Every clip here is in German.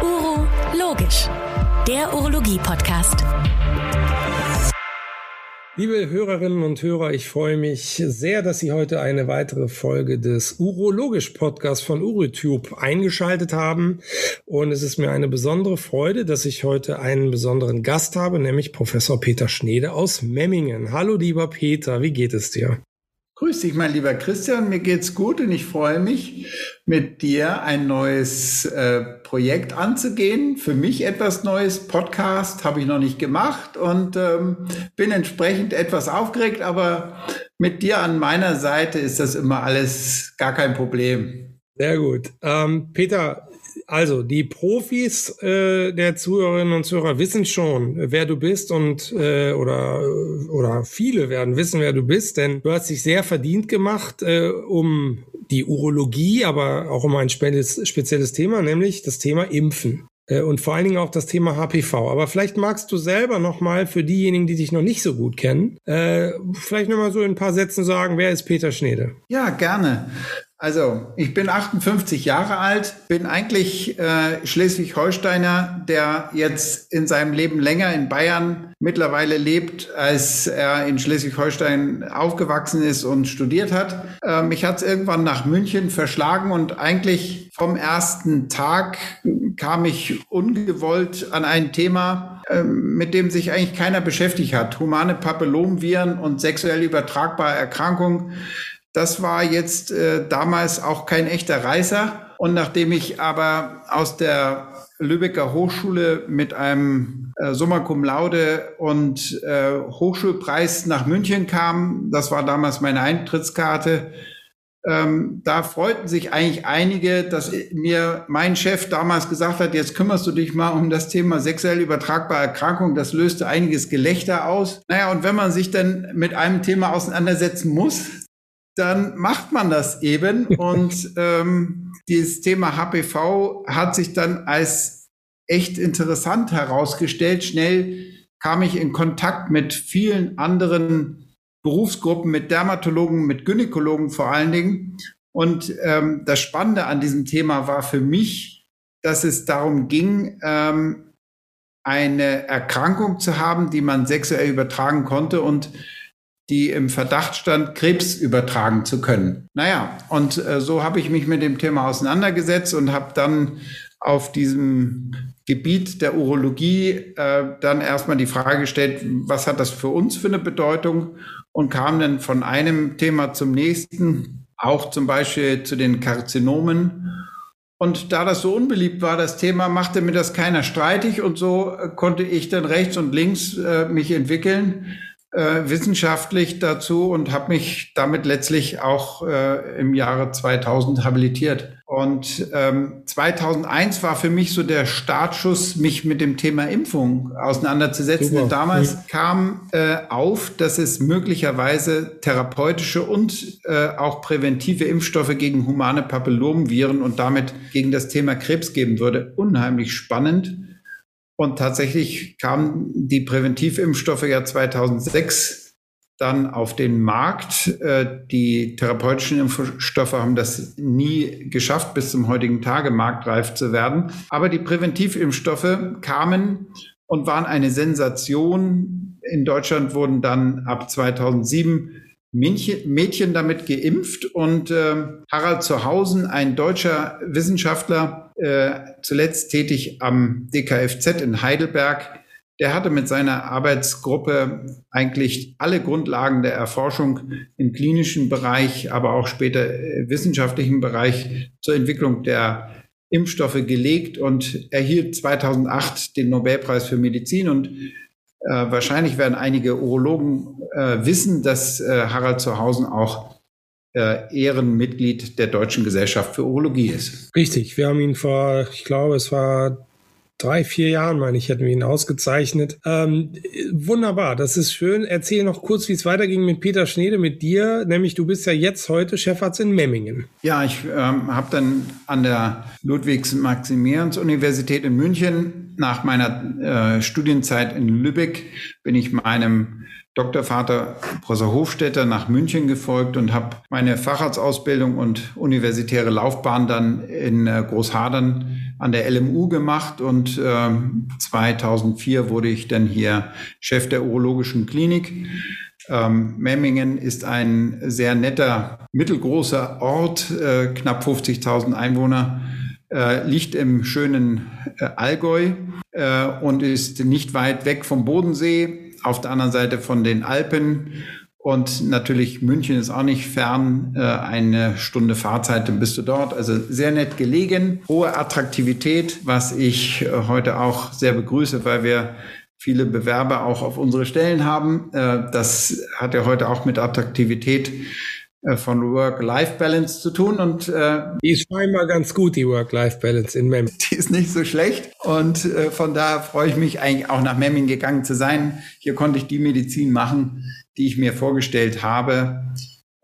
Uro Logisch, der Urologie-Podcast. Liebe Hörerinnen und Hörer, ich freue mich sehr, dass Sie heute eine weitere Folge des Urologisch Podcasts von UroTube eingeschaltet haben. Und es ist mir eine besondere Freude, dass ich heute einen besonderen Gast habe, nämlich Professor Peter Schnede aus Memmingen. Hallo, lieber Peter, wie geht es dir? Grüß dich, mein lieber Christian. Mir geht's gut und ich freue mich, mit dir ein neues äh, Projekt anzugehen. Für mich etwas Neues. Podcast habe ich noch nicht gemacht und ähm, bin entsprechend etwas aufgeregt, aber mit dir an meiner Seite ist das immer alles gar kein Problem. Sehr gut. Ähm, Peter, also, die Profis äh, der Zuhörerinnen und Zuhörer wissen schon, wer du bist und äh, oder oder viele werden wissen, wer du bist, denn du hast dich sehr verdient gemacht äh, um die Urologie, aber auch um ein spezielles, Thema, nämlich das Thema Impfen äh, und vor allen Dingen auch das Thema HPV. Aber vielleicht magst du selber noch mal für diejenigen, die dich noch nicht so gut kennen, äh, vielleicht noch mal so in ein paar Sätzen sagen, wer ist Peter Schnede? Ja, gerne. Also, ich bin 58 Jahre alt, bin eigentlich äh, Schleswig-Holsteiner, der jetzt in seinem Leben länger in Bayern mittlerweile lebt, als er in Schleswig-Holstein aufgewachsen ist und studiert hat. Äh, mich hat es irgendwann nach München verschlagen und eigentlich vom ersten Tag kam ich ungewollt an ein Thema, äh, mit dem sich eigentlich keiner beschäftigt hat. Humane Papillomviren und sexuell übertragbare Erkrankungen das war jetzt äh, damals auch kein echter Reißer. Und nachdem ich aber aus der Lübecker Hochschule mit einem äh, Summa Cum Laude und äh, Hochschulpreis nach München kam, das war damals meine Eintrittskarte, ähm, da freuten sich eigentlich einige, dass mir mein Chef damals gesagt hat, jetzt kümmerst du dich mal um das Thema sexuell übertragbare Erkrankung. Das löste einiges Gelächter aus. Naja, und wenn man sich dann mit einem Thema auseinandersetzen muss, dann macht man das eben. Und ähm, dieses Thema HPV hat sich dann als echt interessant herausgestellt. Schnell kam ich in Kontakt mit vielen anderen Berufsgruppen, mit Dermatologen, mit Gynäkologen vor allen Dingen. Und ähm, das Spannende an diesem Thema war für mich, dass es darum ging, ähm, eine Erkrankung zu haben, die man sexuell übertragen konnte und die im Verdacht stand, Krebs übertragen zu können. Naja, und äh, so habe ich mich mit dem Thema auseinandergesetzt und habe dann auf diesem Gebiet der Urologie äh, dann erstmal die Frage gestellt, was hat das für uns für eine Bedeutung und kam dann von einem Thema zum nächsten, auch zum Beispiel zu den Karzinomen. Und da das so unbeliebt war, das Thema, machte mir das keiner streitig und so äh, konnte ich dann rechts und links äh, mich entwickeln äh, wissenschaftlich dazu und habe mich damit letztlich auch äh, im Jahre 2000 habilitiert. Und ähm, 2001 war für mich so der Startschuss, mich mit dem Thema Impfung auseinanderzusetzen. Denn damals mhm. kam äh, auf, dass es möglicherweise therapeutische und äh, auch präventive Impfstoffe gegen humane Papillomviren und damit gegen das Thema Krebs geben würde. Unheimlich spannend. Und tatsächlich kamen die Präventivimpfstoffe ja 2006 dann auf den Markt. Äh, die therapeutischen Impfstoffe haben das nie geschafft, bis zum heutigen Tage marktreif zu werden. Aber die Präventivimpfstoffe kamen und waren eine Sensation. In Deutschland wurden dann ab 2007 Mädchen damit geimpft und äh, Harald Zuhausen, ein deutscher Wissenschaftler, äh, zuletzt tätig am DKFZ in Heidelberg, der hatte mit seiner Arbeitsgruppe eigentlich alle Grundlagen der Erforschung im klinischen Bereich, aber auch später wissenschaftlichen Bereich zur Entwicklung der Impfstoffe gelegt und erhielt 2008 den Nobelpreis für Medizin. Und äh, wahrscheinlich werden einige Urologen äh, wissen, dass äh, Harald Zuhausen auch äh, Ehrenmitglied der Deutschen Gesellschaft für Urologie ist. Richtig, wir haben ihn vor, ich glaube, es war drei, vier Jahren, meine ich, hätten wir ihn ausgezeichnet. Ähm, wunderbar, das ist schön. Erzähl noch kurz, wie es weiterging mit Peter Schneede, mit dir. Nämlich, du bist ja jetzt heute Chefarzt in Memmingen. Ja, ich ähm, habe dann an der Ludwigs-Maximilians-Universität in München nach meiner äh, Studienzeit in Lübeck bin ich meinem Doktorvater Professor Hofstetter nach München gefolgt und habe meine Facharztausbildung und universitäre Laufbahn dann in äh, Großhadern an der LMU gemacht und äh, 2004 wurde ich dann hier Chef der urologischen Klinik. Ähm, Memmingen ist ein sehr netter, mittelgroßer Ort, äh, knapp 50.000 Einwohner, äh, liegt im schönen äh, Allgäu äh, und ist nicht weit weg vom Bodensee auf der anderen Seite von den Alpen. Und natürlich München ist auch nicht fern. Äh, eine Stunde Fahrzeit, dann bist du dort. Also sehr nett gelegen. Hohe Attraktivität, was ich äh, heute auch sehr begrüße, weil wir viele Bewerber auch auf unsere Stellen haben. Äh, das hat ja heute auch mit Attraktivität von Work-Life-Balance zu tun und äh, die ist scheinbar ganz gut, die Work-Life-Balance in Memming. Die ist nicht so schlecht und äh, von da freue ich mich eigentlich auch nach Memming gegangen zu sein. Hier konnte ich die Medizin machen, die ich mir vorgestellt habe,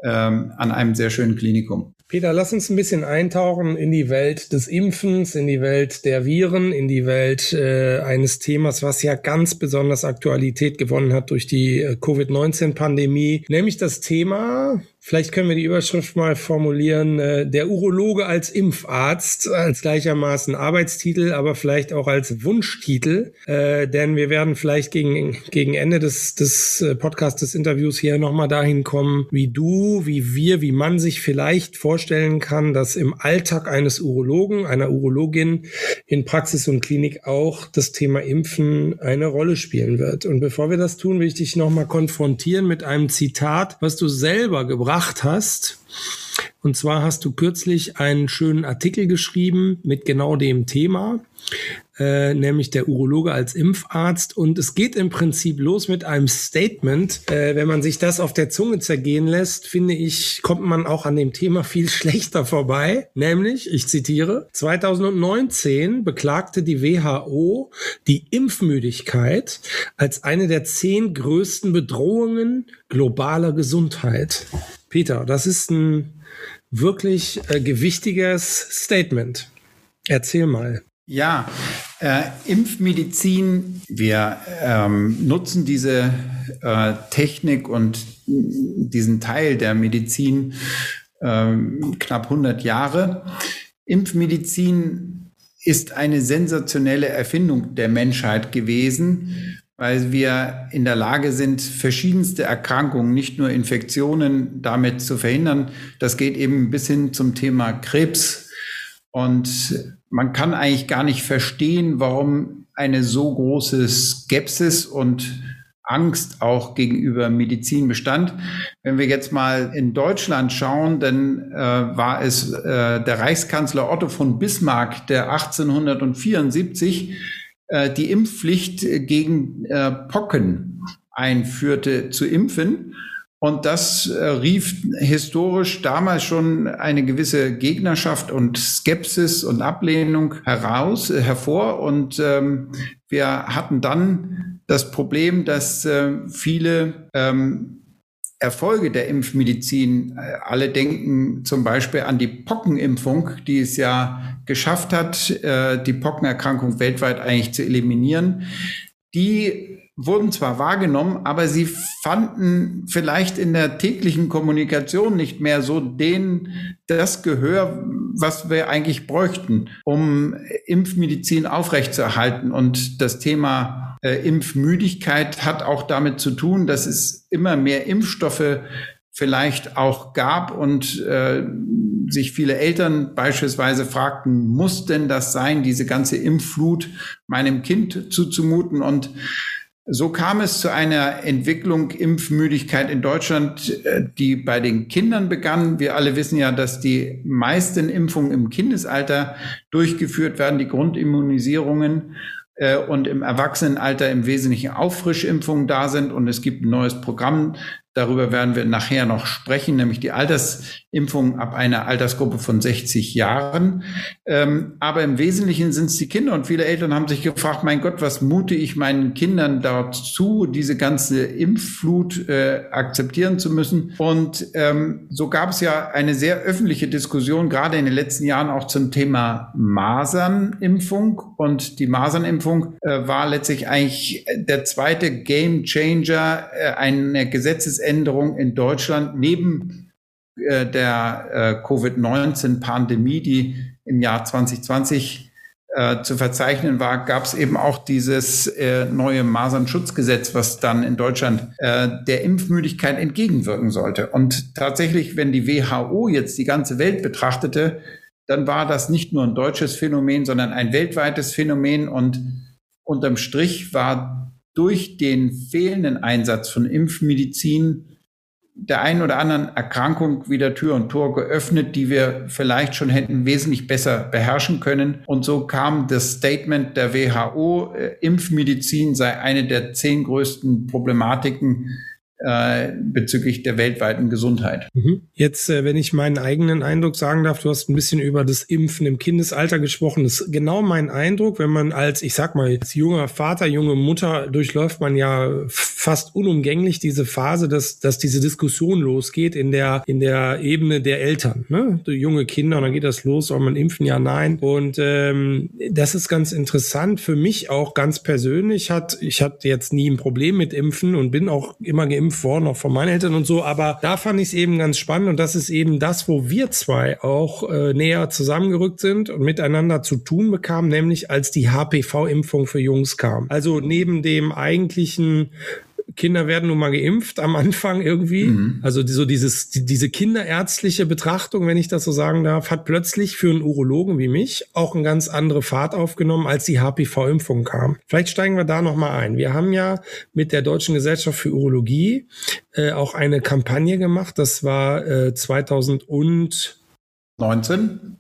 ähm, an einem sehr schönen Klinikum. Peter, lass uns ein bisschen eintauchen in die Welt des Impfens, in die Welt der Viren, in die Welt äh, eines Themas, was ja ganz besonders Aktualität gewonnen hat durch die äh, Covid-19-Pandemie, nämlich das Thema Vielleicht können wir die Überschrift mal formulieren, äh, der Urologe als Impfarzt, als gleichermaßen Arbeitstitel, aber vielleicht auch als Wunschtitel, äh, denn wir werden vielleicht gegen, gegen Ende des, des äh, Podcasts, des Interviews hier nochmal dahin kommen, wie du, wie wir, wie man sich vielleicht vorstellen kann, dass im Alltag eines Urologen, einer Urologin in Praxis und Klinik auch das Thema Impfen eine Rolle spielen wird. Und bevor wir das tun, will ich dich nochmal konfrontieren mit einem Zitat, was du selber gebracht hast. Und zwar hast du kürzlich einen schönen Artikel geschrieben mit genau dem Thema, äh, nämlich der Urologe als Impfarzt. Und es geht im Prinzip los mit einem Statement. Äh, wenn man sich das auf der Zunge zergehen lässt, finde ich, kommt man auch an dem Thema viel schlechter vorbei. Nämlich, ich zitiere, 2019 beklagte die WHO die Impfmüdigkeit als eine der zehn größten Bedrohungen globaler Gesundheit. Peter, das ist ein wirklich äh, gewichtiges Statement. Erzähl mal. Ja, äh, Impfmedizin, wir ähm, nutzen diese äh, Technik und diesen Teil der Medizin äh, knapp 100 Jahre. Impfmedizin ist eine sensationelle Erfindung der Menschheit gewesen, weil wir in der Lage sind, verschiedenste Erkrankungen, nicht nur Infektionen damit zu verhindern. Das geht eben bis hin zum Thema Krebs. Und man kann eigentlich gar nicht verstehen, warum eine so große Skepsis und Angst auch gegenüber Medizin bestand. Wenn wir jetzt mal in Deutschland schauen, dann äh, war es äh, der Reichskanzler Otto von Bismarck, der 1874 äh, die Impfpflicht gegen äh, Pocken einführte zu impfen. Und das äh, rief historisch damals schon eine gewisse Gegnerschaft und Skepsis und Ablehnung heraus, äh, hervor. Und ähm, wir hatten dann das Problem, dass äh, viele ähm, Erfolge der Impfmedizin. Äh, alle denken zum Beispiel an die Pockenimpfung, die es ja geschafft hat, äh, die Pockenerkrankung weltweit eigentlich zu eliminieren. Die wurden zwar wahrgenommen, aber sie fanden vielleicht in der täglichen Kommunikation nicht mehr so den, das Gehör, was wir eigentlich bräuchten, um Impfmedizin aufrechtzuerhalten. Und das Thema äh, Impfmüdigkeit hat auch damit zu tun, dass es immer mehr Impfstoffe vielleicht auch gab und äh, sich viele Eltern beispielsweise fragten, muss denn das sein, diese ganze Impfflut meinem Kind zuzumuten? Und so kam es zu einer Entwicklung Impfmüdigkeit in Deutschland, äh, die bei den Kindern begann. Wir alle wissen ja, dass die meisten Impfungen im Kindesalter durchgeführt werden, die Grundimmunisierungen äh, und im Erwachsenenalter im Wesentlichen Auffrischimpfungen da sind. Und es gibt ein neues Programm, darüber werden wir nachher noch sprechen, nämlich die Alters Impfung ab einer Altersgruppe von 60 Jahren. Ähm, aber im Wesentlichen sind es die Kinder und viele Eltern haben sich gefragt, mein Gott, was mute ich meinen Kindern dort zu, diese ganze Impfflut äh, akzeptieren zu müssen. Und ähm, so gab es ja eine sehr öffentliche Diskussion, gerade in den letzten Jahren auch zum Thema Masernimpfung. Und die Masernimpfung äh, war letztlich eigentlich der zweite Game Changer, äh, eine Gesetzesänderung in Deutschland neben äh, der äh, Covid-19-Pandemie, die im Jahr 2020 äh, zu verzeichnen war, gab es eben auch dieses äh, neue Masernschutzgesetz, was dann in Deutschland äh, der Impfmüdigkeit entgegenwirken sollte. Und tatsächlich, wenn die WHO jetzt die ganze Welt betrachtete, dann war das nicht nur ein deutsches Phänomen, sondern ein weltweites Phänomen. Und unterm Strich war durch den fehlenden Einsatz von Impfmedizin der einen oder anderen Erkrankung wieder Tür und Tor geöffnet, die wir vielleicht schon hätten wesentlich besser beherrschen können. Und so kam das Statement der WHO, äh, Impfmedizin sei eine der zehn größten Problematiken äh, bezüglich der weltweiten Gesundheit. Mhm. Jetzt, äh, wenn ich meinen eigenen Eindruck sagen darf, du hast ein bisschen über das Impfen im Kindesalter gesprochen. Das ist genau mein Eindruck, wenn man als, ich sag mal, als junger Vater, junge Mutter durchläuft man ja fast unumgänglich diese Phase, dass, dass diese Diskussion losgeht in der, in der Ebene der Eltern. Ne? Die junge Kinder, und dann geht das los, soll man impfen, ja, nein. Und ähm, das ist ganz interessant für mich auch ganz persönlich. Hat, ich hatte jetzt nie ein Problem mit Impfen und bin auch immer geimpft geimpft worden, auch von meinen Eltern und so. Aber da fand ich es eben ganz spannend und das ist eben das, wo wir zwei auch äh, näher zusammengerückt sind und miteinander zu tun bekamen, nämlich als die HPV-Impfung für Jungs kam. Also neben dem eigentlichen Kinder werden nun mal geimpft am Anfang irgendwie. Mhm. Also so dieses, die, diese kinderärztliche Betrachtung, wenn ich das so sagen darf, hat plötzlich für einen Urologen wie mich auch eine ganz andere Fahrt aufgenommen, als die HPV-Impfung kam. Vielleicht steigen wir da nochmal ein. Wir haben ja mit der Deutschen Gesellschaft für Urologie äh, auch eine Kampagne gemacht. Das war äh, 2019.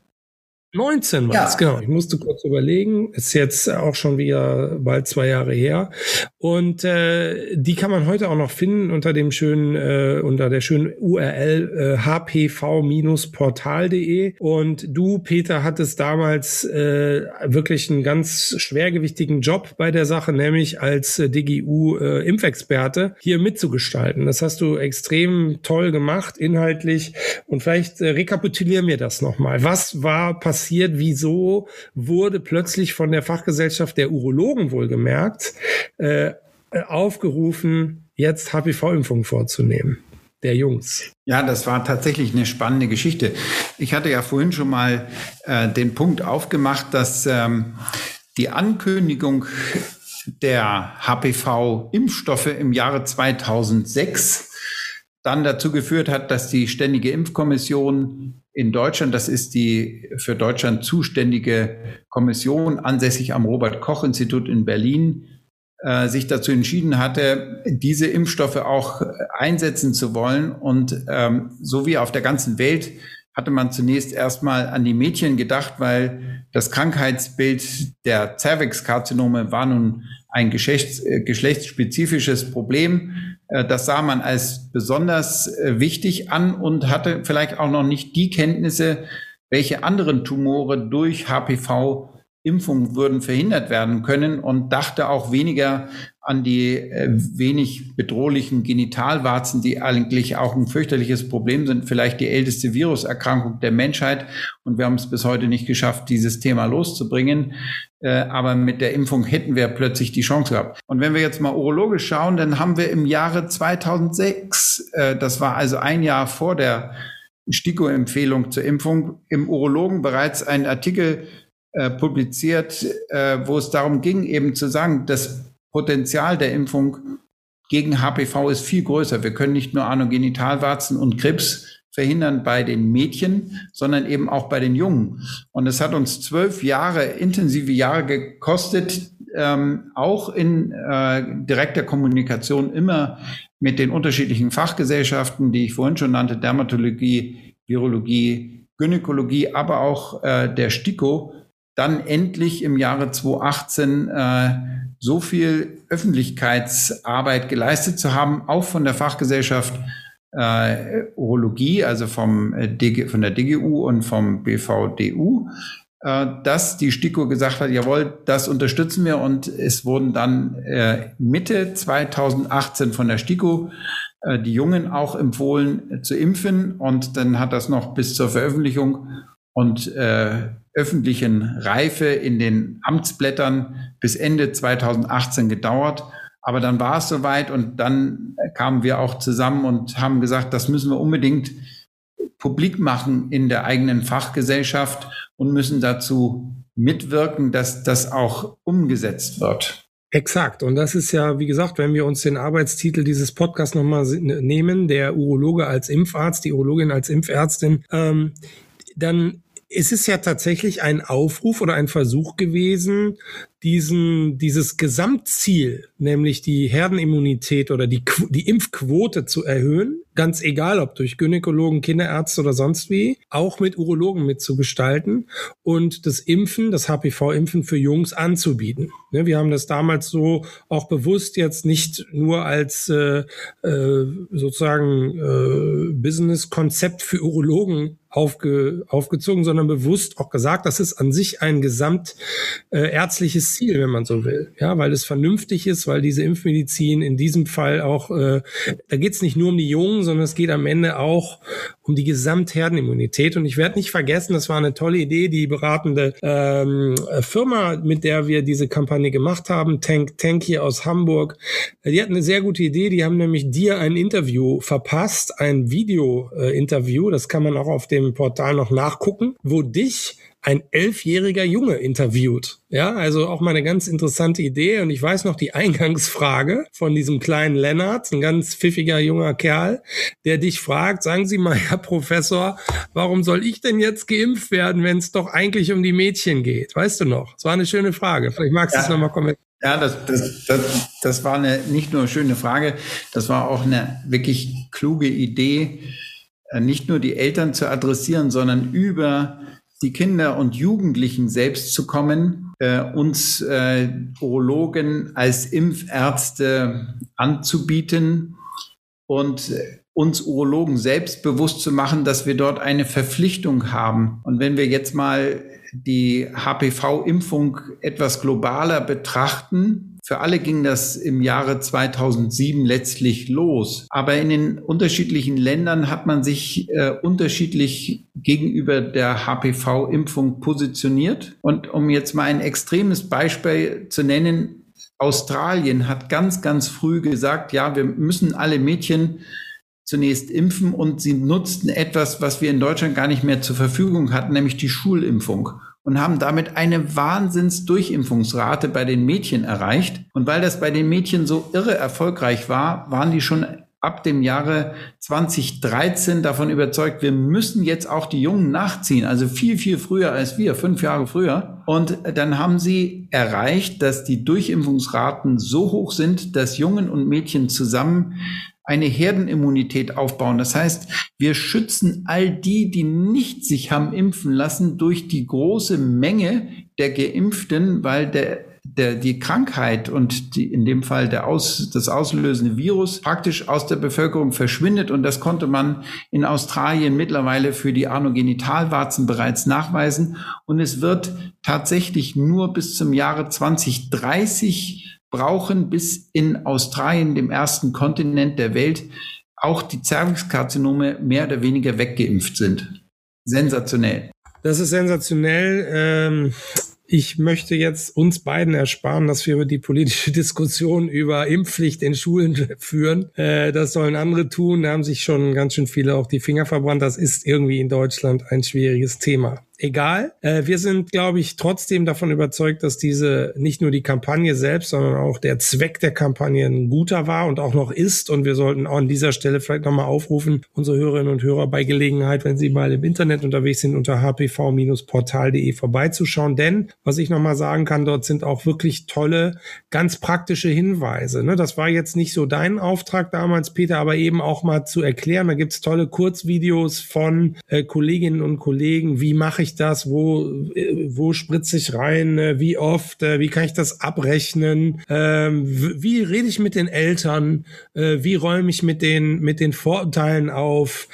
19 war ja. das, genau. Ich musste kurz überlegen. Ist jetzt auch schon wieder bald zwei Jahre her. Und äh, die kann man heute auch noch finden unter dem schönen, äh, unter der schönen URL äh, hpv-portal.de. Und du, Peter, hattest damals äh, wirklich einen ganz schwergewichtigen Job bei der Sache, nämlich als äh, DGU-Impfexperte äh, hier mitzugestalten. Das hast du extrem toll gemacht, inhaltlich. Und vielleicht äh, rekapitulieren wir das nochmal. Was war passiert? passiert? Wieso wurde plötzlich von der Fachgesellschaft der Urologen wohlgemerkt äh, aufgerufen, jetzt HPV-Impfung vorzunehmen? der Jungs. Ja, das war tatsächlich eine spannende Geschichte. Ich hatte ja vorhin schon mal äh, den Punkt aufgemacht, dass ähm, die Ankündigung der HPV-Impfstoffe im Jahre 2006 dann dazu geführt hat, dass die Ständige Impfkommission in Deutschland, das ist die für Deutschland zuständige Kommission ansässig am Robert Koch Institut in Berlin, äh, sich dazu entschieden hatte, diese Impfstoffe auch einsetzen zu wollen. Und ähm, so wie auf der ganzen Welt hatte man zunächst erstmal an die Mädchen gedacht, weil das Krankheitsbild der Cervix-Karzinome war nun ein geschlechts, äh, geschlechtsspezifisches Problem. Äh, das sah man als besonders äh, wichtig an und hatte vielleicht auch noch nicht die Kenntnisse, welche anderen Tumore durch HPV Impfung würden verhindert werden können und dachte auch weniger an die äh, wenig bedrohlichen Genitalwarzen, die eigentlich auch ein fürchterliches Problem sind, vielleicht die älteste Viruserkrankung der Menschheit. Und wir haben es bis heute nicht geschafft, dieses Thema loszubringen. Äh, aber mit der Impfung hätten wir plötzlich die Chance gehabt. Und wenn wir jetzt mal urologisch schauen, dann haben wir im Jahre 2006, äh, das war also ein Jahr vor der STIKO-Empfehlung zur Impfung, im Urologen bereits einen Artikel äh, publiziert, äh, wo es darum ging, eben zu sagen, das Potenzial der Impfung gegen HPV ist viel größer. Wir können nicht nur Anogenitalwarzen und Krebs verhindern bei den Mädchen, sondern eben auch bei den Jungen. Und es hat uns zwölf Jahre, intensive Jahre gekostet, ähm, auch in äh, direkter Kommunikation immer mit den unterschiedlichen Fachgesellschaften, die ich vorhin schon nannte, Dermatologie, Virologie, Gynäkologie, aber auch äh, der STIKO, dann endlich im Jahre 2018 äh, so viel Öffentlichkeitsarbeit geleistet zu haben, auch von der Fachgesellschaft äh, Urologie, also vom, äh, DG, von der DGU und vom BVDU, äh, dass die STIKO gesagt hat, jawohl, das unterstützen wir. Und es wurden dann äh, Mitte 2018 von der STIKO äh, die Jungen auch empfohlen äh, zu impfen. Und dann hat das noch bis zur Veröffentlichung und äh, öffentlichen Reife in den Amtsblättern bis Ende 2018 gedauert. Aber dann war es soweit und dann kamen wir auch zusammen und haben gesagt, das müssen wir unbedingt publik machen in der eigenen Fachgesellschaft und müssen dazu mitwirken, dass das auch umgesetzt wird. Exakt. Und das ist ja, wie gesagt, wenn wir uns den Arbeitstitel dieses Podcasts nochmal nehmen, der Urologe als Impfarzt, die Urologin als Impfärztin, ähm, dann ist es ja tatsächlich ein Aufruf oder ein Versuch gewesen, diesen, dieses Gesamtziel, nämlich die Herdenimmunität oder die, die Impfquote zu erhöhen, ganz egal ob durch Gynäkologen, Kinderärzte oder sonst wie, auch mit Urologen mitzugestalten und das Impfen, das HPV-Impfen für Jungs anzubieten. Ne, wir haben das damals so auch bewusst jetzt nicht nur als äh, äh, sozusagen äh, Business-Konzept für Urologen aufge, aufgezogen, sondern bewusst auch gesagt, das ist an sich ein gesamt äh, Ziel, wenn man so will. Ja, weil es vernünftig ist, weil diese Impfmedizin in diesem Fall auch, äh, da geht es nicht nur um die Jungen, sondern es geht am Ende auch um die Gesamtherdenimmunität. Und ich werde nicht vergessen, das war eine tolle Idee, die beratende ähm, Firma, mit der wir diese Kampagne gemacht haben, Tank Tank hier aus Hamburg, die hatten eine sehr gute Idee. Die haben nämlich dir ein Interview verpasst, ein Video-Interview, das kann man auch auf dem Portal noch nachgucken, wo dich ein elfjähriger Junge interviewt. Ja, also auch mal eine ganz interessante Idee. Und ich weiß noch die Eingangsfrage von diesem kleinen Lennart, ein ganz pfiffiger junger Kerl, der dich fragt, sagen Sie mal, Herr Professor, warum soll ich denn jetzt geimpft werden, wenn es doch eigentlich um die Mädchen geht? Weißt du noch? Das war eine schöne Frage. Vielleicht magst du es nochmal kommentieren. Ja, das, das, das, das war eine nicht nur schöne Frage, das war auch eine wirklich kluge Idee, nicht nur die Eltern zu adressieren, sondern über die Kinder und Jugendlichen selbst zu kommen, äh, uns äh, Urologen als Impfärzte anzubieten und äh, uns Urologen selbst bewusst zu machen, dass wir dort eine Verpflichtung haben. Und wenn wir jetzt mal die HPV-Impfung etwas globaler betrachten, für alle ging das im Jahre 2007 letztlich los. Aber in den unterschiedlichen Ländern hat man sich äh, unterschiedlich gegenüber der HPV-Impfung positioniert. Und um jetzt mal ein extremes Beispiel zu nennen, Australien hat ganz, ganz früh gesagt, ja, wir müssen alle Mädchen zunächst impfen und sie nutzten etwas, was wir in Deutschland gar nicht mehr zur Verfügung hatten, nämlich die Schulimpfung und haben damit eine Wahnsinnsdurchimpfungsrate bei den Mädchen erreicht. Und weil das bei den Mädchen so irre erfolgreich war, waren die schon ab dem Jahre 2013 davon überzeugt, wir müssen jetzt auch die Jungen nachziehen, also viel, viel früher als wir, fünf Jahre früher. Und dann haben sie erreicht, dass die Durchimpfungsraten so hoch sind, dass Jungen und Mädchen zusammen eine Herdenimmunität aufbauen. Das heißt, wir schützen all die, die nicht sich haben impfen lassen, durch die große Menge der Geimpften, weil der der, die Krankheit und die, in dem Fall der aus, das auslösende Virus praktisch aus der Bevölkerung verschwindet. Und das konnte man in Australien mittlerweile für die Anogenitalwarzen bereits nachweisen. Und es wird tatsächlich nur bis zum Jahre 2030 brauchen, bis in Australien, dem ersten Kontinent der Welt, auch die Zervixkarzinome mehr oder weniger weggeimpft sind. Sensationell. Das ist sensationell. Ähm, ich möchte jetzt uns beiden ersparen, dass wir über die politische Diskussion über Impfpflicht in Schulen führen. Äh, das sollen andere tun. Da haben sich schon ganz schön viele auch die Finger verbrannt. Das ist irgendwie in Deutschland ein schwieriges Thema egal. Äh, wir sind, glaube ich, trotzdem davon überzeugt, dass diese nicht nur die Kampagne selbst, sondern auch der Zweck der Kampagne ein guter war und auch noch ist. Und wir sollten auch an dieser Stelle vielleicht nochmal aufrufen, unsere Hörerinnen und Hörer bei Gelegenheit, wenn sie mal im Internet unterwegs sind, unter hpv-portal.de vorbeizuschauen. Denn, was ich nochmal sagen kann, dort sind auch wirklich tolle, ganz praktische Hinweise. Ne? Das war jetzt nicht so dein Auftrag damals, Peter, aber eben auch mal zu erklären. Da gibt's tolle Kurzvideos von äh, Kolleginnen und Kollegen, wie mache ich ich das? Wo, äh, wo spritze ich rein? Äh, wie oft? Äh, wie kann ich das abrechnen? Ähm, wie rede ich mit den Eltern? Wie räume ich mit den, mit den Vorurteilen auf?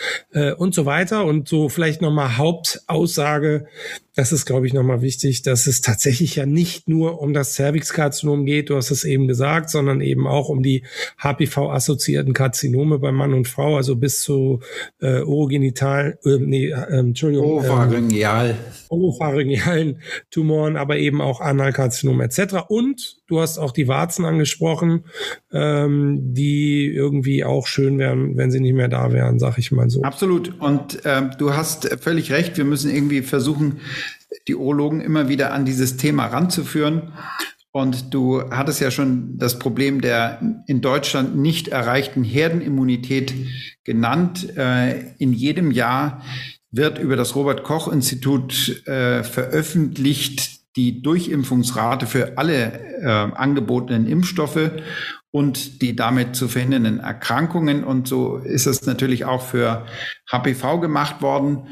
Und so weiter. Und so vielleicht nochmal Hauptaussage das ist, glaube ich, nochmal wichtig, dass es tatsächlich ja nicht nur um das Cervixkarzinom geht, du hast es eben gesagt, sondern eben auch um die HPV-assoziierten Karzinome bei Mann und Frau, also bis zu äh, orogenital, äh, nee, äh, Entschuldigung. Oropharyngeal. Ähm, oropharyngealen Tumoren, aber eben auch Analkarzinom etc. Und du hast auch die Warzen angesprochen, ähm, die irgendwie auch schön wären, wenn sie nicht mehr da wären, sag ich mal so. Absolut. Und ähm, du hast völlig recht, wir müssen irgendwie versuchen, die Urologen immer wieder an dieses Thema ranzuführen. Und du hattest ja schon das Problem der in Deutschland nicht erreichten Herdenimmunität genannt. Äh, in jedem Jahr wird über das Robert Koch Institut äh, veröffentlicht die Durchimpfungsrate für alle äh, angebotenen Impfstoffe und die damit zu verhindernden Erkrankungen. Und so ist es natürlich auch für HPV gemacht worden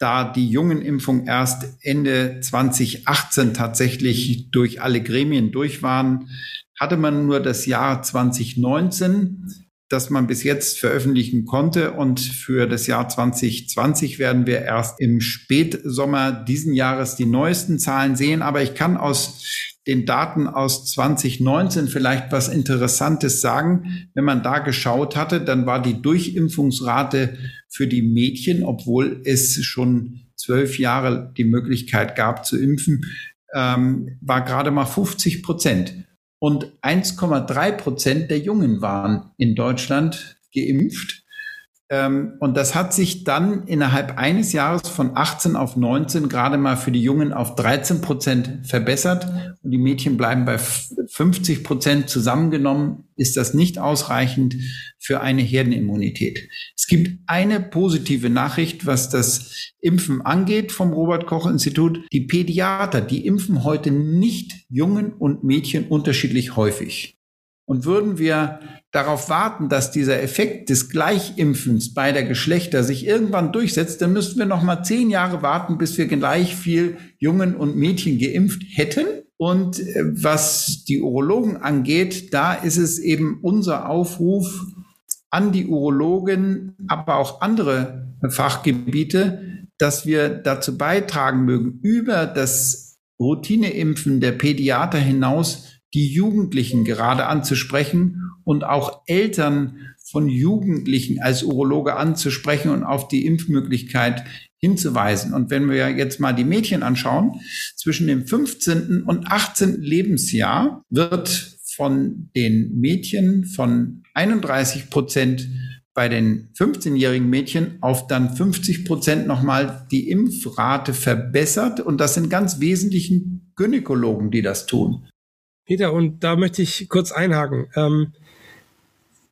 da die Jungenimpfung erst Ende 2018 tatsächlich durch alle Gremien durch waren, hatte man nur das Jahr 2019, das man bis jetzt veröffentlichen konnte. Und für das Jahr 2020 werden wir erst im Spätsommer diesen Jahres die neuesten Zahlen sehen. Aber ich kann aus den Daten aus 2019 vielleicht was Interessantes sagen. Wenn man da geschaut hatte, dann war die Durchimpfungsrate für die Mädchen, obwohl es schon zwölf Jahre die Möglichkeit gab zu impfen, ähm, war gerade mal 50 Prozent. Und 1,3 Prozent der Jungen waren in Deutschland geimpft. Ähm, und das hat sich dann innerhalb eines Jahres von 18 auf 19 gerade mal für die Jungen auf 13 Prozent verbessert. Und die Mädchen bleiben bei 50 Prozent zusammengenommen. Ist das nicht ausreichend für eine Herdenimmunität? Es gibt eine positive Nachricht, was das Impfen angeht vom Robert Koch Institut. Die Pädiater, die impfen heute nicht Jungen und Mädchen unterschiedlich häufig. Und würden wir darauf warten, dass dieser Effekt des Gleichimpfens beider Geschlechter sich irgendwann durchsetzt, dann müssten wir noch mal zehn Jahre warten, bis wir gleich viel Jungen und Mädchen geimpft hätten. Und äh, was die Urologen angeht, da ist es eben unser Aufruf an die Urologen, aber auch andere Fachgebiete, dass wir dazu beitragen mögen, über das Routineimpfen der Pädiater hinaus die Jugendlichen gerade anzusprechen und auch Eltern von Jugendlichen als Urologe anzusprechen und auf die Impfmöglichkeit hinzuweisen. Und wenn wir jetzt mal die Mädchen anschauen, zwischen dem 15. und 18. Lebensjahr wird von den Mädchen von 31 Prozent bei den 15-jährigen Mädchen auf dann 50 Prozent nochmal die Impfrate verbessert. Und das sind ganz wesentlichen Gynäkologen, die das tun. Peter, und da möchte ich kurz einhaken. Ähm,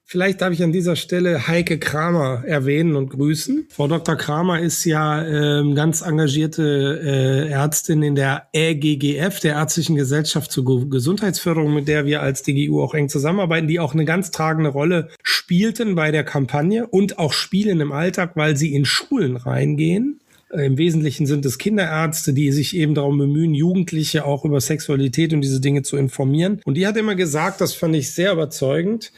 vielleicht darf ich an dieser Stelle Heike Kramer erwähnen und grüßen. Frau Dr. Kramer ist ja ähm, ganz engagierte äh, Ärztin in der EGGF, der Ärztlichen Gesellschaft zur Gesundheitsförderung, mit der wir als DGU auch eng zusammenarbeiten, die auch eine ganz tragende Rolle spielten bei der Kampagne und auch spielen im Alltag, weil sie in Schulen reingehen Im Wesentlichen sind es Kinderärzte, die sich eben darum bemühen, Jugendliche auch über Sexualität und diese Dinge zu informieren. Und die hat immer gesagt, das fand ich sehr überzeugend,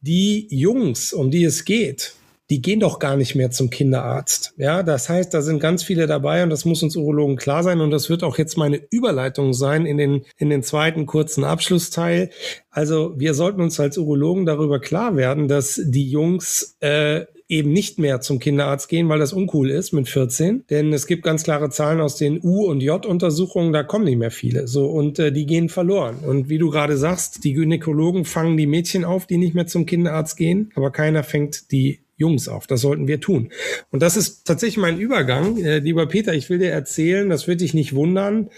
die Jungs, um die es geht, die gehen doch gar nicht mehr zum Kinderarzt. Ja, das heißt, da sind ganz viele dabei und das muss uns Urologen klar sein und das wird auch jetzt meine Überleitung sein in den, in den zweiten kurzen Abschlussteil. Also wir sollten uns als Urologen darüber klar werden, dass die Jungs äh, eben nicht mehr zum Kinderarzt gehen, weil das uncool ist mit 14. Denn es gibt ganz klare Zahlen aus den U- und J-Untersuchungen, da kommen nicht mehr viele. So, und äh, die gehen verloren. Und wie du gerade sagst, die Gynäkologen fangen die Mädchen auf, die nicht mehr zum Kinderarzt gehen, aber keiner fängt die Jungs auf. Das sollten wir tun. Und das ist tatsächlich mein Übergang. Äh, lieber Peter, ich will dir erzählen, das wird dich nicht wundern.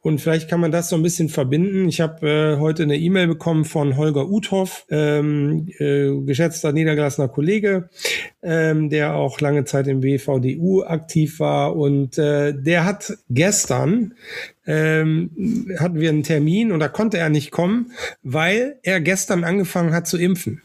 Und vielleicht kann man das so ein bisschen verbinden. Ich habe äh, heute eine E-Mail bekommen von Holger Uthoff, ähm, äh, geschätzter niedergelassener Kollege, ähm, der auch lange Zeit im WVDU aktiv war. Und äh, der hat gestern ähm, hatten wir einen Termin und da konnte er nicht kommen, weil er gestern angefangen hat zu impfen.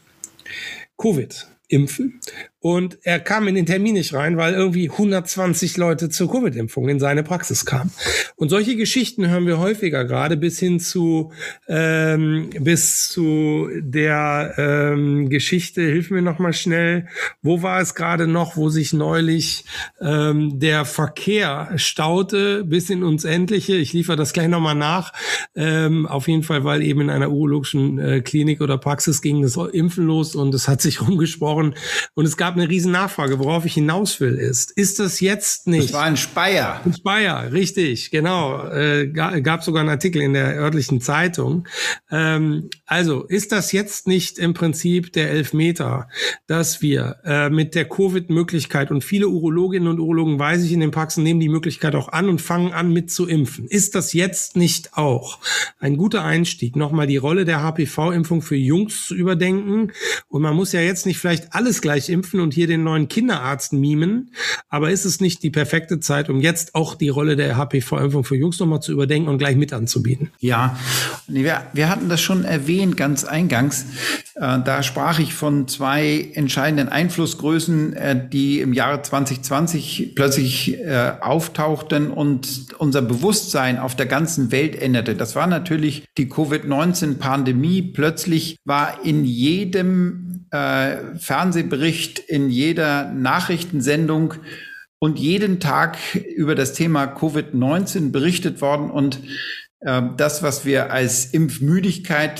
Covid impfen. Und er kam in den Termin nicht rein, weil irgendwie 120 Leute zur Covid-Impfung in seine Praxis kamen. Und solche Geschichten hören wir häufiger gerade bis hin zu ähm, bis zu der ähm, Geschichte. Hilf mir noch mal schnell. Wo war es gerade noch, wo sich neulich ähm, der Verkehr staute bis in uns Endliche? Ich liefere das gleich noch mal nach. Ähm, auf jeden Fall, weil eben in einer urologischen äh, Klinik oder Praxis ging das Impfen los und es hat sich rumgesprochen und es gab eine riesen Nachfrage. Worauf ich hinaus will, ist, ist das jetzt nicht? Das war ein Speyer. Ein Speyer, richtig, genau. Äh, gab sogar einen Artikel in der örtlichen Zeitung. Ähm, also, ist das jetzt nicht im Prinzip der Elfmeter, dass wir äh, mit der Covid-Möglichkeit und viele Urologinnen und Urologen, weiß ich in den Praxen, nehmen die Möglichkeit auch an und fangen an mit zu impfen. Ist das jetzt nicht auch ein guter Einstieg, nochmal die Rolle der HPV-Impfung für Jungs zu überdenken? Und man muss ja jetzt nicht vielleicht alles gleich impfen und hier den neuen Kinderarzt mimen, aber ist es nicht die perfekte Zeit, um jetzt auch die Rolle der HPV-Impfung für Jungs nochmal zu überdenken und gleich mit anzubieten? Ja, wir, wir hatten das schon erwähnt, ganz eingangs. Äh, da sprach ich von zwei entscheidenden Einflussgrößen, äh, die im Jahre 2020 plötzlich äh, auftauchten und unser Bewusstsein auf der ganzen Welt änderte. Das war natürlich die Covid-19-Pandemie. Plötzlich war in jedem äh, Fernsehbericht, in jeder Nachrichtensendung und jeden Tag über das Thema Covid-19 berichtet worden und ähm, das, was wir als Impfmüdigkeit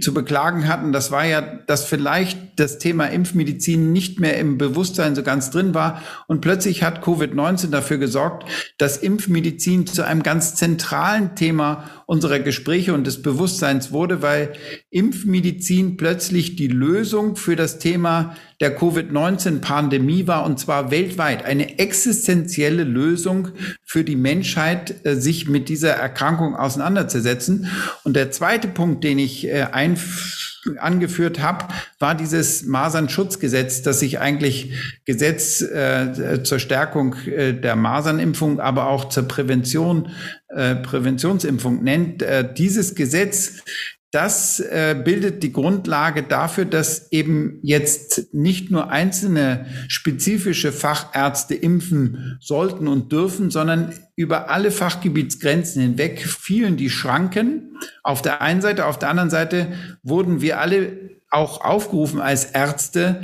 zu beklagen hatten, das war ja, dass vielleicht das Thema Impfmedizin nicht mehr im Bewusstsein so ganz drin war. Und plötzlich hat Covid-19 dafür gesorgt, dass Impfmedizin zu einem ganz zentralen Thema unserer Gespräche und des Bewusstseins wurde, weil Impfmedizin plötzlich die Lösung für das Thema der Covid-19-Pandemie war, und zwar weltweit. Eine existenzielle Lösung für die Menschheit, äh, sich mit dieser Erkrankung auseinanderzusetzen. Und der zweite Punkt, den ich äh, ein angeführt habe, war dieses Masernschutzgesetz, das sich eigentlich Gesetz äh, zur Stärkung äh, der Masernimpfung, aber auch zur Prävention, äh, Präventionsimpfung nennt. Äh, dieses Gesetz das äh, bildet die Grundlage dafür, dass eben jetzt nicht nur einzelne spezifische Fachärzte impfen sollten und dürfen, sondern über alle Fachgebietsgrenzen hinweg fielen die Schranken auf der einen Seite, auf der anderen Seite wurden wir alle auch aufgerufen als Ärzte,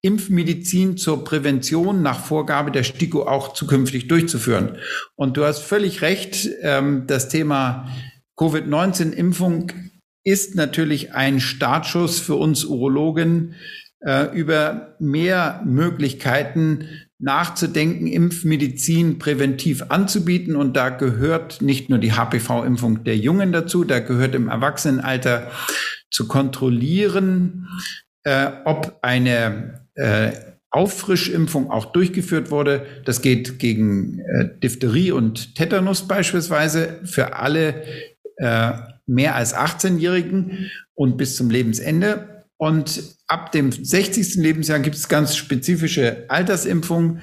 Impfmedizin zur Prävention nach Vorgabe der STIKO auch zukünftig durchzuführen. Und du hast völlig recht, ähm, das Thema Covid-19-Impfung ist natürlich ein Startschuss für uns Urologen, äh, über mehr Möglichkeiten nachzudenken, Impfmedizin präventiv anzubieten. Und da gehört nicht nur die HPV-Impfung der Jungen dazu, da gehört im Erwachsenenalter zu kontrollieren, äh, ob eine äh, Auffrischimpfung auch durchgeführt wurde. Das geht gegen äh, Diphtherie und Tetanus beispielsweise für alle äh, mehr als 18-Jährigen und bis zum Lebensende. Und ab dem 60. Lebensjahr gibt es ganz spezifische Altersimpfungen.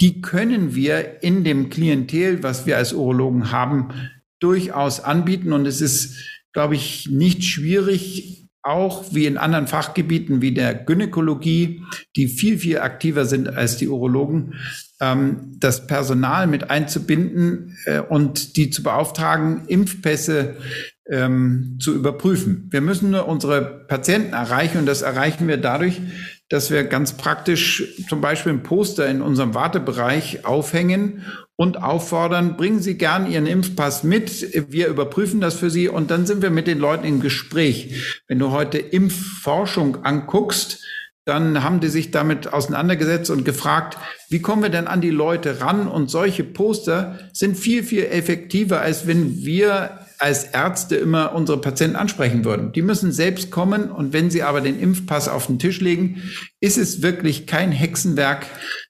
Die können wir in dem Klientel, was wir als Urologen haben, durchaus anbieten. Und es ist, glaube ich, nicht schwierig, auch wie in anderen Fachgebieten wie der Gynäkologie, die viel, viel aktiver sind als die Urologen, ähm, das Personal mit einzubinden äh, und die zu beauftragen, Impfpässe ähm, zu überprüfen. Wir müssen nur unsere Patienten erreichen und das erreichen wir dadurch, dass wir ganz praktisch zum Beispiel ein Poster in unserem Wartebereich aufhängen und auffordern, bringen Sie gern Ihren Impfpass mit. Wir überprüfen das für Sie und dann sind wir mit den Leuten im Gespräch. Wenn du heute Impfforschung anguckst, dann haben die sich damit auseinandergesetzt und gefragt, wie kommen wir denn an die Leute ran? Und solche Poster sind viel, viel effektiver, als wenn wir als Ärzte immer unsere Patienten ansprechen würden. Die müssen selbst kommen und wenn sie aber den Impfpass auf den Tisch legen, ist es wirklich kein Hexenwerk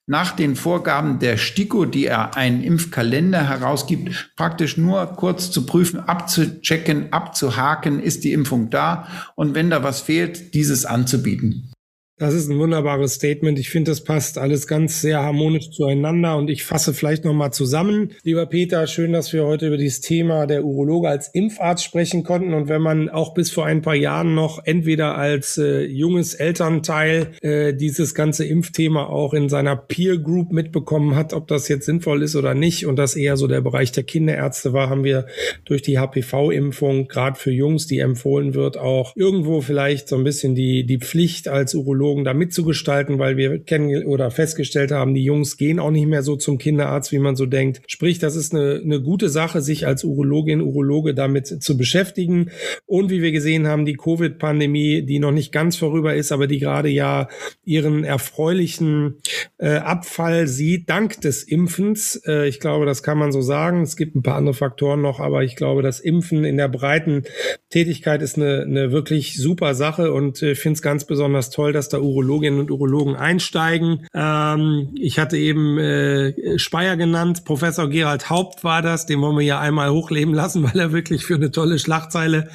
nach den Vorgaben der STIKO, die er einen Impfkalender herausgibt, praktisch nur kurz zu prüfen, abzuchecken, abzuhaken, ist die Impfung da und wenn da was fehlt, dieses anzubieten. Das ist ein wunderbares Statement. Ich finde, das passt alles ganz sehr harmonisch zueinander und ich fasse vielleicht nochmal zusammen. Lieber Peter, schön, dass wir heute über dieses Thema der Urologe als Impfarzt sprechen konnten und wenn man auch bis vor ein paar Jahren noch entweder als äh, junges Elternteil äh, dieses ganze Impfthema auch in seiner Peer Group mitbekommen hat, ob das jetzt sinnvoll ist oder nicht und das eher so der Bereich der Kinderärzte war, haben wir durch die HPV-Impfung gerade für Jungs, die empfohlen wird, auch irgendwo vielleicht so ein bisschen die, die Pflicht als Urologe Urologen da mitzugestalten, weil wir kennen oder festgestellt haben, die Jungs gehen auch nicht mehr so zum Kinderarzt, wie man so denkt. Sprich, das ist eine, eine gute Sache, sich als Urologin, Urologe damit zu beschäftigen. Und wie wir gesehen haben, die Covid-Pandemie, die noch nicht ganz vorüber ist, aber die gerade ja ihren erfreulichen äh, Abfall sieht, dank des Impfens. Äh, ich glaube, das kann man so sagen. Es gibt ein paar andere Faktoren noch, aber ich glaube, das Impfen in der breiten Tätigkeit ist eine, eine wirklich super Sache und äh, finde es ganz besonders toll, dass da Urologinnen und Urologen einsteigen. Ähm, ich hatte eben äh, Speyer genannt, Professor Gerald Haupt war das, den wollen wir ja einmal hochleben lassen, weil er wirklich für eine tolle Schlagzeile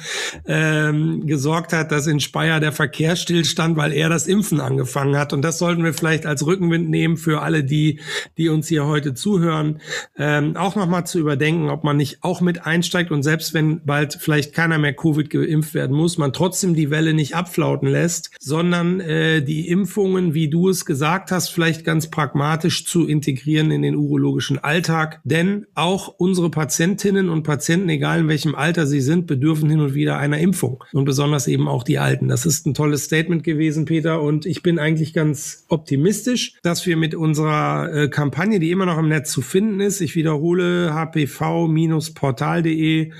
ähm, gesorgt hat, dass in Speyer der Verkehr stillstand, weil er das Impfen angefangen hat. Und das sollten wir vielleicht als Rückenwind nehmen für alle, die, die uns hier heute zuhören, ähm, auch nochmal zu überdenken, ob man nicht auch mit einsteigt und selbst wenn bald vielleicht keiner mehr Covid geimpft werden muss, man trotzdem die Welle nicht abflauten lässt, sondern äh, äh, die Impfungen, wie du es gesagt hast, vielleicht ganz pragmatisch zu integrieren in den urologischen Alltag. Denn auch unsere Patientinnen und Patienten, egal in welchem Alter sie sind, bedürfen hin und wieder einer Impfung. Und besonders eben auch die Alten. Das ist ein tolles Statement gewesen, Peter. Und ich bin eigentlich ganz optimistisch, dass wir mit unserer äh, Kampagne, die immer noch im Netz zu finden ist, ich wiederhole hpv-portal.de,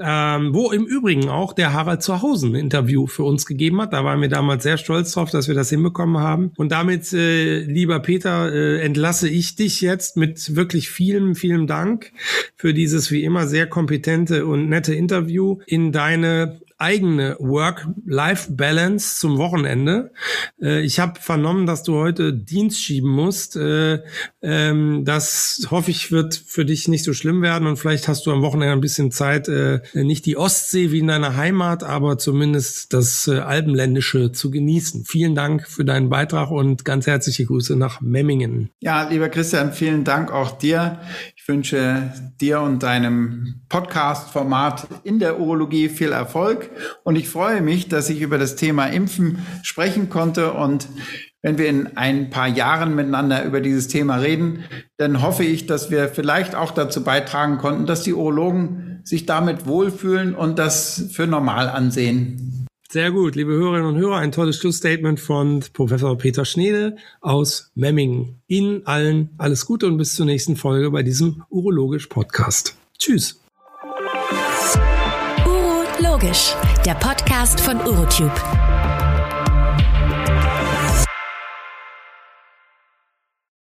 ähm, wo im Übrigen auch der Harald Zuhausen ein Interview für uns gegeben hat. Da waren wir damals sehr stolz drauf, dass wir das hinbekommen haben. Und damit, äh, lieber Peter, äh, entlasse ich dich jetzt mit wirklich vielen, vielen Dank für dieses wie immer sehr kompetente und nette Interview in deine eigene Work-Life-Balance zum Wochenende. Äh, ich habe vernommen, dass du heute Dienst schieben musst. Äh, ähm, das hoffe ich wird für dich nicht so schlimm werden und vielleicht hast du am Wochenende ein bisschen Zeit, äh, nicht die Ostsee wie in deiner Heimat, aber zumindest das äh, Alpenländische zu genießen. Vielen Dank für deinen Beitrag und ganz herzliche Grüße nach Memmingen. Ja, lieber Christian, vielen Dank auch dir. Ich wünsche dir und deinem Podcast-Format in der Urologie viel Erfolg und ich freue mich, dass ich über das Thema Impfen sprechen konnte und wenn wir in ein paar Jahren miteinander über dieses Thema reden, dann hoffe ich, dass wir vielleicht auch dazu beitragen konnten, dass die Urologen sich damit wohlfühlen und das für normal ansehen. Sehr gut, liebe Hörerinnen und Hörer, ein tolles Schlussstatement von Professor Peter Schneede aus Memmingen. Ihnen allen alles Gute und bis zur nächsten Folge bei diesem Urologisch Podcast. Tschüss. Urologisch, der Podcast von Urotube.